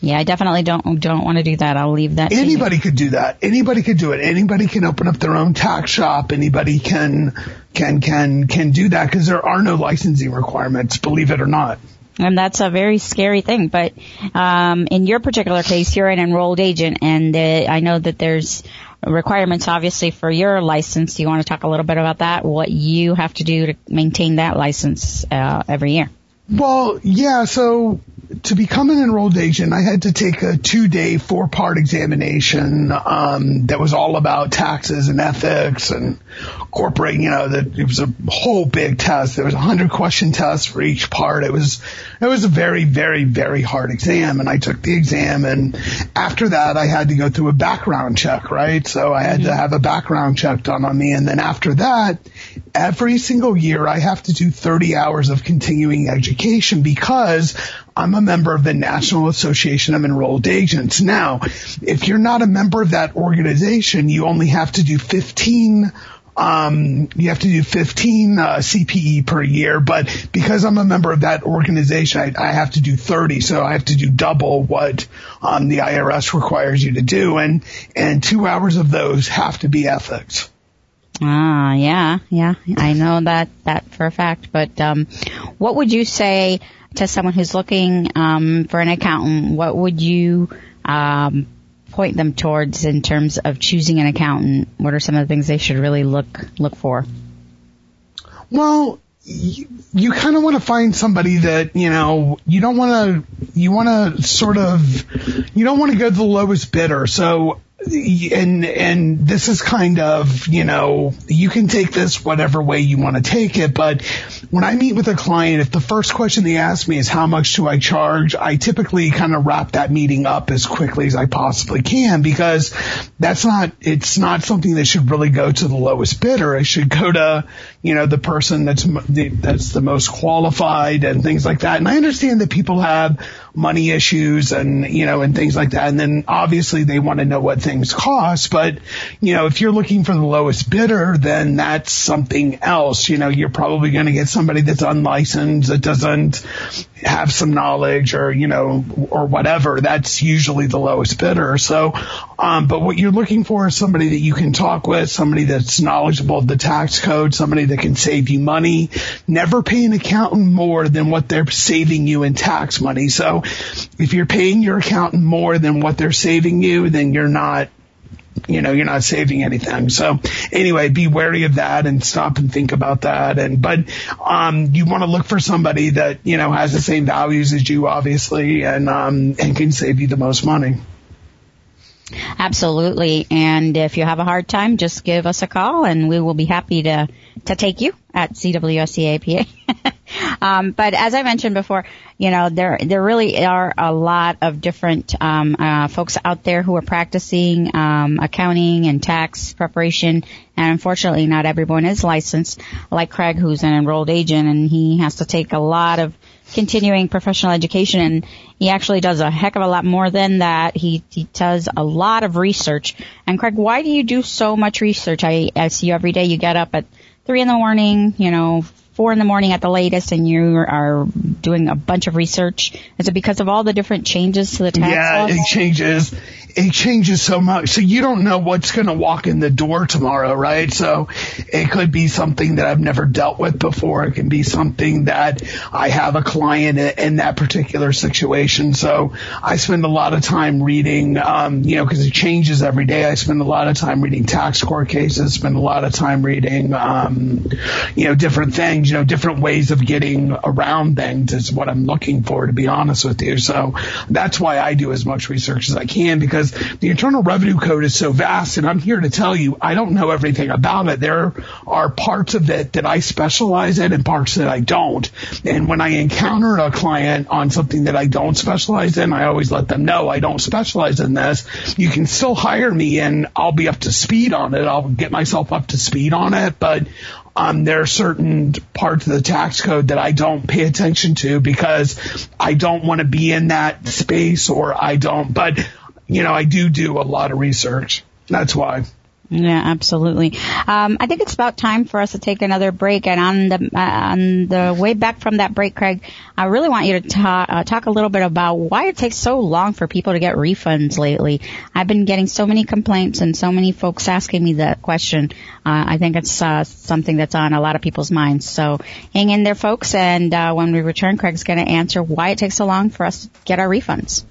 Yeah, I definitely don't don't want to do that. I'll leave that. Anybody could do that. Anybody could do it. Anybody can open up their own tax shop. Anybody can can can can do that because there are no licensing requirements. Believe it or not. And that's a very scary thing. But um, in your particular case, you're an enrolled agent, and uh, I know that there's requirements obviously for your license. Do you want to talk a little bit about that? What you have to do to maintain that license uh, every year? Well, yeah. So to become an enrolled agent, I had to take a two day, four part examination, um, that was all about taxes and ethics and corporate, you know, that it was a whole big test. There was a hundred question test for each part. It was, it was a very, very, very hard exam and I took the exam and after that I had to go through a background check, right? So I had mm-hmm. to have a background check done on me and then after that, every single year I have to do 30 hours of continuing education because I'm a member of the National Association of Enrolled Agents. Now, if you're not a member of that organization, you only have to do 15 um, you have to do 15 uh, CPE per year, but because I'm a member of that organization, I, I have to do 30. So I have to do double what um, the IRS requires you to do, and and two hours of those have to be ethics. Ah, yeah, yeah, I know that that for a fact. But um, what would you say to someone who's looking um, for an accountant, what would you um, point them towards in terms of choosing an accountant? What are some of the things they should really look look for? Well, you, you kind of want to find somebody that you know you don't want to you want to sort of you don't want to go to the lowest bidder. So and and this is kind of you know you can take this whatever way you want to take it but when i meet with a client if the first question they ask me is how much do i charge? I typically kind of wrap that meeting up as quickly as i possibly can because that's not it's not something that should really go to the lowest bidder. It should go to you know the person that's that's the most qualified and things like that and i understand that people have money issues and, you know, and things like that. And then obviously they want to know what things cost. But, you know, if you're looking for the lowest bidder, then that's something else. You know, you're probably going to get somebody that's unlicensed that doesn't have some knowledge or, you know, or whatever. That's usually the lowest bidder. So, um, but what you're looking for is somebody that you can talk with, somebody that's knowledgeable of the tax code, somebody that can save you money. Never pay an accountant more than what they're saving you in tax money. So if you're paying your accountant more than what they're saving you, then you're not you know, you're not saving anything. So anyway, be wary of that and stop and think about that. And, but, um, you want to look for somebody that, you know, has the same values as you, obviously, and, um, and can save you the most money. Absolutely. And if you have a hard time, just give us a call and we will be happy to, to take you at CWSEAPA. <laughs> um, but as I mentioned before, you know, there, there really are a lot of different, um, uh, folks out there who are practicing, um, accounting and tax preparation. And unfortunately, not everyone is licensed, like Craig, who's an enrolled agent and he has to take a lot of continuing professional education and he actually does a heck of a lot more than that. He, he does a lot of research. And Craig, why do you do so much research? I, I see you every day. You get up at three in the morning, you know, four in the morning at the latest and you are doing a bunch of research? Is it because of all the different changes to the tax Yeah, laws? it changes. It changes so much. So you don't know what's going to walk in the door tomorrow, right? So it could be something that I've never dealt with before. It can be something that I have a client in, that particular situation. So I spend a lot of time reading, um, you know, because it changes every day. I spend a lot of time reading tax court cases, spend a lot of time reading, um, you know, different things, you know, different ways of getting around things is what I'm looking for, to be honest with you. So that's why I do as much research as I can because the Internal Revenue Code is so vast and I'm here to tell you I don't know everything about it. There are parts of it that I specialize in and parts that I don't. And when I encounter a client on something that I don't specialize in, I always let them know I don't specialize in this. You can still hire me and I'll be up to speed on it. I'll get myself up to speed on it, but um, there are certain parts of the tax code that I don't pay attention to because I don't want to be in that space or I don't, but you know, I do do a lot of research. That's why. Yeah, absolutely. Um, I think it's about time for us to take another break. And on the uh, on the way back from that break, Craig, I really want you to talk uh, talk a little bit about why it takes so long for people to get refunds lately. I've been getting so many complaints and so many folks asking me that question. Uh, I think it's uh, something that's on a lot of people's minds. So hang in there, folks. And uh, when we return, Craig's going to answer why it takes so long for us to get our refunds.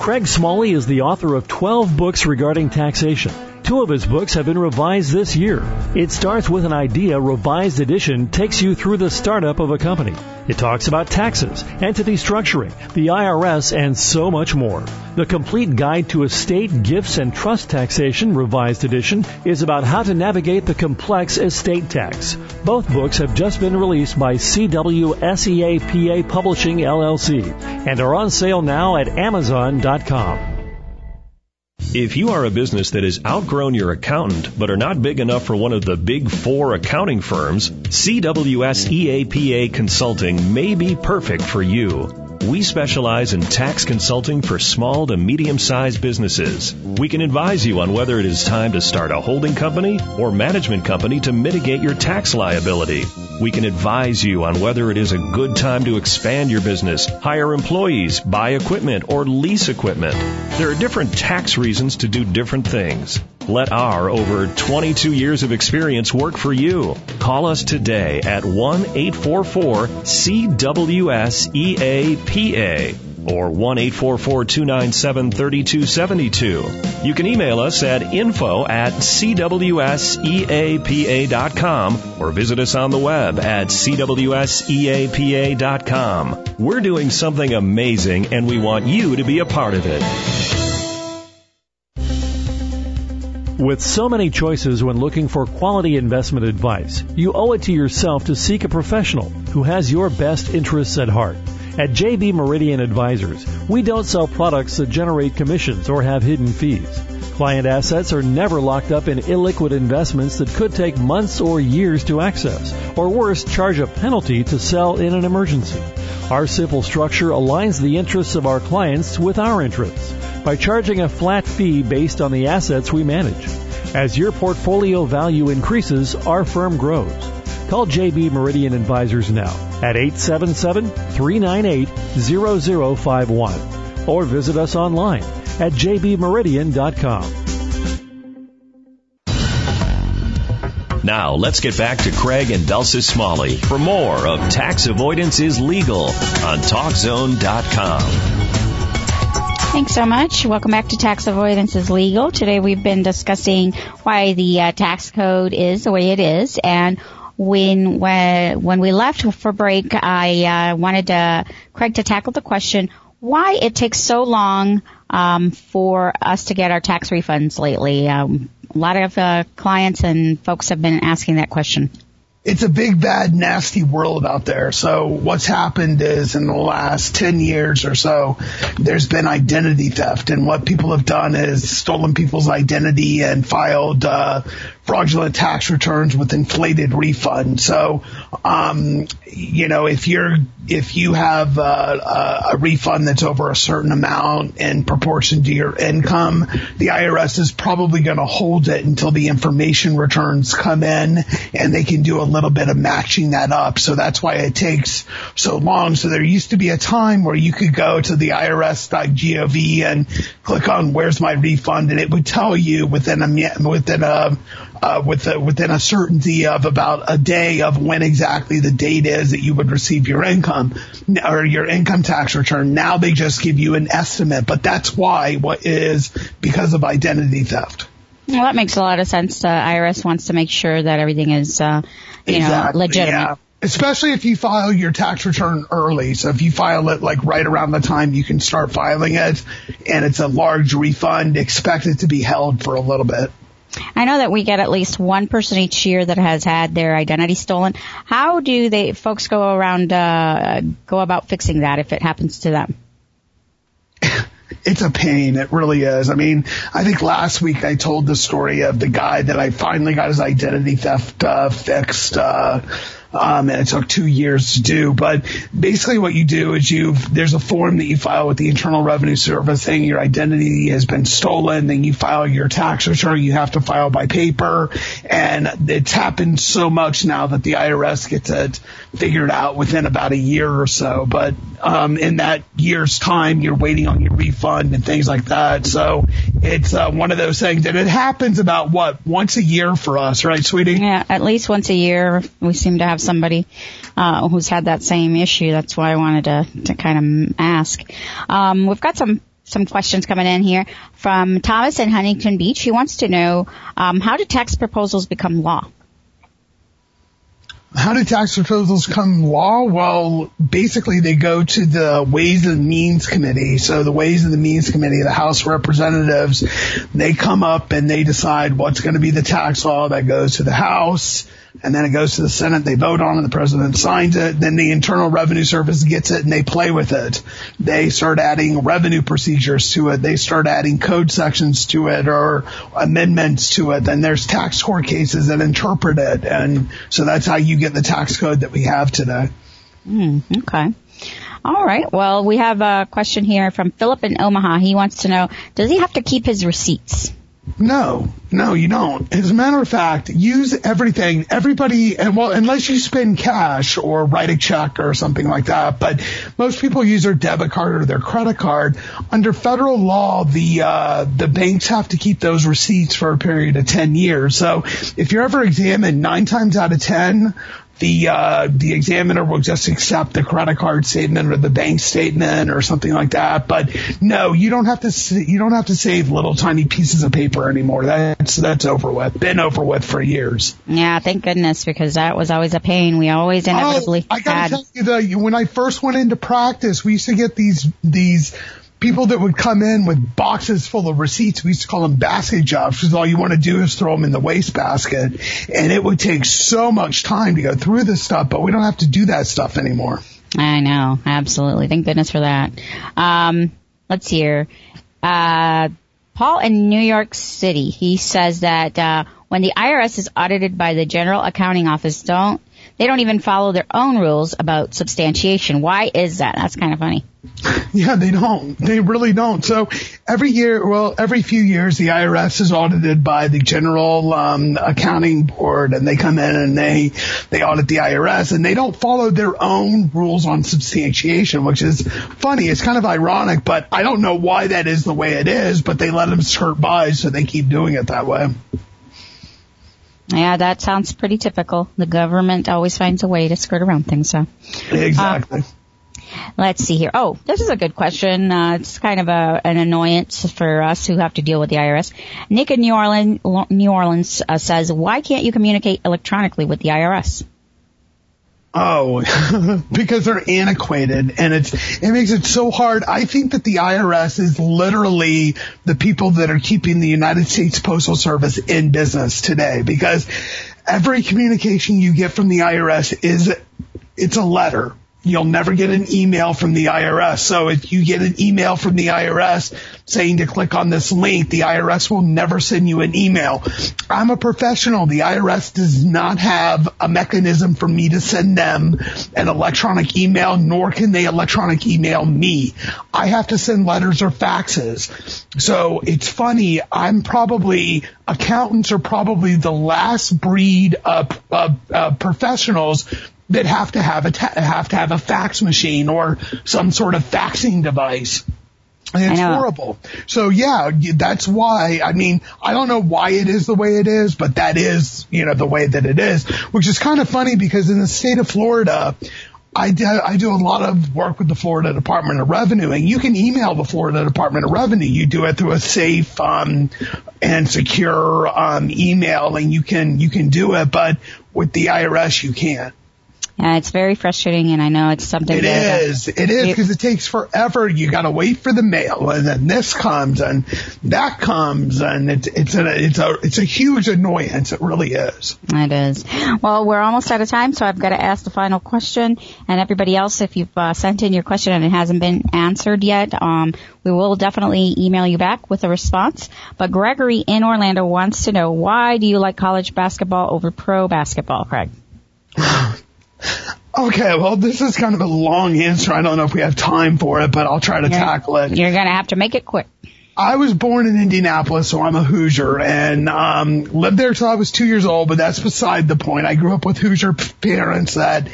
Craig Smalley is the author of 12 books regarding taxation. Two of his books have been revised this year. It starts with an idea revised edition takes you through the startup of a company. It talks about taxes, entity structuring, the IRS, and so much more. The complete guide to estate, gifts, and trust taxation revised edition is about how to navigate the complex estate tax. Both books have just been released by CWSEAPA Publishing LLC and are on sale now at Amazon.com. If you are a business that has outgrown your accountant but are not big enough for one of the big four accounting firms, CWS EAPA Consulting may be perfect for you. We specialize in tax consulting for small to medium sized businesses. We can advise you on whether it is time to start a holding company or management company to mitigate your tax liability. We can advise you on whether it is a good time to expand your business, hire employees, buy equipment, or lease equipment. There are different tax reasons to do different things. Let our over 22 years of experience work for you. Call us today at 1 844 CWS EAPA or 1 844 297 3272. You can email us at info at cwseapa.com or visit us on the web at cwseapa.com. We're doing something amazing and we want you to be a part of it. With so many choices when looking for quality investment advice, you owe it to yourself to seek a professional who has your best interests at heart. At JB Meridian Advisors, we don't sell products that generate commissions or have hidden fees. Client assets are never locked up in illiquid investments that could take months or years to access, or worse, charge a penalty to sell in an emergency. Our simple structure aligns the interests of our clients with our interests by charging a flat fee based on the assets we manage. As your portfolio value increases, our firm grows. Call JB Meridian Advisors now at 877-398-0051 or visit us online at jbmeridian.com. Now, let's get back to Craig and Belsis Smalley for more of Tax Avoidance is Legal on TalkZone.com. Thanks so much. Welcome back to Tax Avoidance is Legal. Today we've been discussing why the uh, tax code is the way it is and when when when we left for break, I uh, wanted uh, Craig to tackle the question why it takes so long um, for us to get our tax refunds lately. Um, a lot of uh, clients and folks have been asking that question it's a big, bad, nasty world out there. So what's happened is in the last 10 years or so, there's been identity theft. And what people have done is stolen people's identity and filed, uh, fraudulent tax returns with inflated refunds. So, um, you know, if you're, if you have a, a, refund that's over a certain amount in proportion to your income, the IRS is probably going to hold it until the information returns come in and they can do a little bit of matching that up. So that's why it takes so long. So there used to be a time where you could go to the IRS.gov and click on where's my refund and it would tell you within a, within a, uh, with a, within a certainty of about a day of when exactly the date is that you would receive your income or your income tax return. Now they just give you an estimate, but that's why what is because of identity theft. Well, that makes a lot of sense. Uh, IRS wants to make sure that everything is, uh, you exactly, know, legitimate. Yeah. Especially if you file your tax return early. So if you file it like right around the time you can start filing it and it's a large refund, expect it to be held for a little bit. I know that we get at least one person each year that has had their identity stolen. How do they folks go around uh, go about fixing that if it happens to them? it's a pain. It really is. I mean, I think last week I told the story of the guy that I finally got his identity theft uh, fixed. Uh, um, and it took two years to do. But basically, what you do is you there's a form that you file with the Internal Revenue Service saying your identity has been stolen. Then you file your tax return. You have to file by paper, and it's happened so much now that the IRS gets it figured out within about a year or so. But um, in that year's time, you're waiting on your refund and things like that. So it's uh, one of those things, and it happens about what once a year for us, right, sweetie? Yeah, at least once a year. We seem to have have somebody uh, who's had that same issue. That's why I wanted to to kind of ask. Um, we've got some some questions coming in here from Thomas in Huntington Beach. He wants to know um, how do tax proposals become law? How do tax proposals come law? Well, basically they go to the Ways and Means Committee. So the Ways and the Means Committee, the House Representatives, they come up and they decide what's going to be the tax law that goes to the House and then it goes to the Senate. They vote on it. The president signs it. Then the Internal Revenue Service gets it and they play with it. They start adding revenue procedures to it. They start adding code sections to it or amendments to it. Then there's tax court cases that interpret it. And so that's how you get the tax code that we have today. Mm, okay. All right. Well, we have a question here from Philip in Omaha. He wants to know, does he have to keep his receipts? No, no, you don't. As a matter of fact, use everything, everybody, and well, unless you spend cash or write a check or something like that, but most people use their debit card or their credit card. Under federal law, the, uh, the banks have to keep those receipts for a period of 10 years. So if you're ever examined nine times out of 10, the uh, the examiner will just accept the credit card statement or the bank statement or something like that. But no, you don't have to you don't have to save little tiny pieces of paper anymore. That's that's over with. Been over with for years. Yeah, thank goodness because that was always a pain. We always inevitably. Oh, I gotta had... tell you though, when I first went into practice, we used to get these these people that would come in with boxes full of receipts. We used to call them basket jobs because all you want to do is throw them in the wastebasket. And it would take so much time to go through this stuff, but we don't have to do that stuff anymore. I know. Absolutely. Thank goodness for that. Um, let's hear. Uh, Paul in New York City, he says that, uh, when the IRS is audited by the General Accounting Office, don't they don't even follow their own rules about substantiation. Why is that? That's kind of funny. <laughs> Yeah, they don't. They really don't. So every year, well, every few years, the IRS is audited by the General um, Accounting Board, and they come in and they they audit the IRS, and they don't follow their own rules on substantiation, which is funny. It's kind of ironic, but I don't know why that is the way it is. But they let them skirt by, so they keep doing it that way. Yeah, that sounds pretty typical. The government always finds a way to skirt around things. So exactly. Uh, Let's see here. Oh, this is a good question. Uh, it's kind of a, an annoyance for us who have to deal with the IRS. Nick in New Orleans, New Orleans uh, says, why can't you communicate electronically with the IRS? Oh, <laughs> because they're antiquated and it's, it makes it so hard. I think that the IRS is literally the people that are keeping the United States Postal Service in business today because every communication you get from the IRS is, it's a letter You'll never get an email from the IRS. So if you get an email from the IRS saying to click on this link, the IRS will never send you an email. I'm a professional. The IRS does not have a mechanism for me to send them an electronic email, nor can they electronic email me. I have to send letters or faxes. So it's funny. I'm probably, accountants are probably the last breed of, of, of professionals that have to have a ta- have to have a fax machine or some sort of faxing device. And it's horrible. So yeah, that's why, I mean, I don't know why it is the way it is, but that is, you know, the way that it is, which is kind of funny because in the state of Florida, I do, I do a lot of work with the Florida Department of Revenue and you can email the Florida Department of Revenue. You do it through a safe, um, and secure, um, email and you can, you can do it, but with the IRS you can't. Yeah, it's very frustrating, and I know it's something. It that, is. It is because it takes forever. You got to wait for the mail, and then this comes, and that comes, and it's it's a it's a it's a huge annoyance. It really is. It is. Well, we're almost out of time, so I've got to ask the final question. And everybody else, if you've uh, sent in your question and it hasn't been answered yet, um, we will definitely email you back with a response. But Gregory in Orlando wants to know why do you like college basketball over pro basketball, Craig? <sighs> <laughs> Okay, well, this is kind of a long answer. I don't know if we have time for it, but I'll try to you're, tackle it. You're going to have to make it quick. I was born in Indianapolis, so I'm a Hoosier, and um, lived there till I was two years old. But that's beside the point. I grew up with Hoosier parents that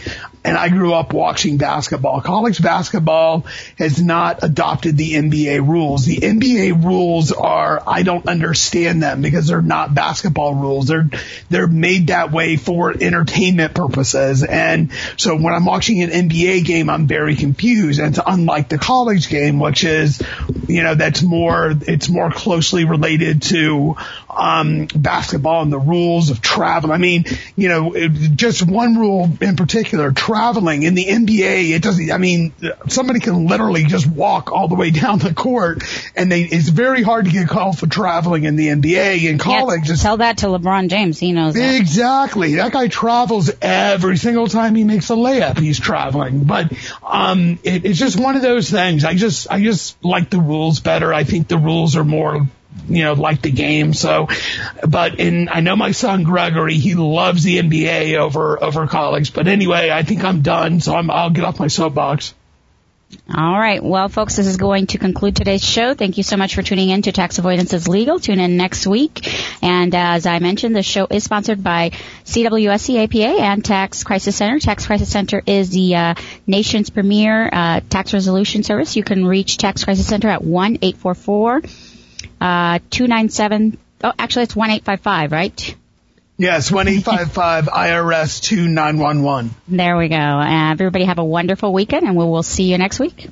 and I grew up watching basketball. College basketball has not adopted the NBA rules. The NBA rules are, I don't understand them because they're not basketball rules. They're, they're made that way for entertainment purposes. And so when I'm watching an NBA game, I'm very confused. And to unlike the college game, which is, you know, that's more, it's more closely related to, um, basketball and the rules of travel. I mean, you know, just one rule in particular, traveling in the NBA, it doesn't, I mean, somebody can literally just walk all the way down the court and they, it's very hard to get called for traveling in the NBA in college. Yeah, tell that to LeBron James. He knows that. Exactly. That guy travels every single time he makes a layup. He's traveling, but, um, it, it's just one of those things. I just, I just like the rules better. I think the rules are more you know, like the game. So, but in, I know my son Gregory, he loves the NBA over, over college. But anyway, I think I'm done. So I'm, I'll get off my soapbox. All right. Well, folks, this is going to conclude today's show. Thank you so much for tuning in to Tax Avoidance is Legal. Tune in next week. And as I mentioned, the show is sponsored by CWS EAPA and Tax Crisis Center. Tax Crisis Center is the uh, nation's premier uh, tax resolution service. You can reach Tax Crisis Center at one eight four four uh, 297, oh, actually it's 1855, right? Yes, 1855 IRS 2911. There we go. Uh, everybody have a wonderful weekend and we will see you next week.